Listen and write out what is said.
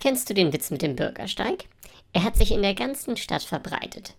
Kennst du den Witz mit dem Bürgersteig? Er hat sich in der ganzen Stadt verbreitet.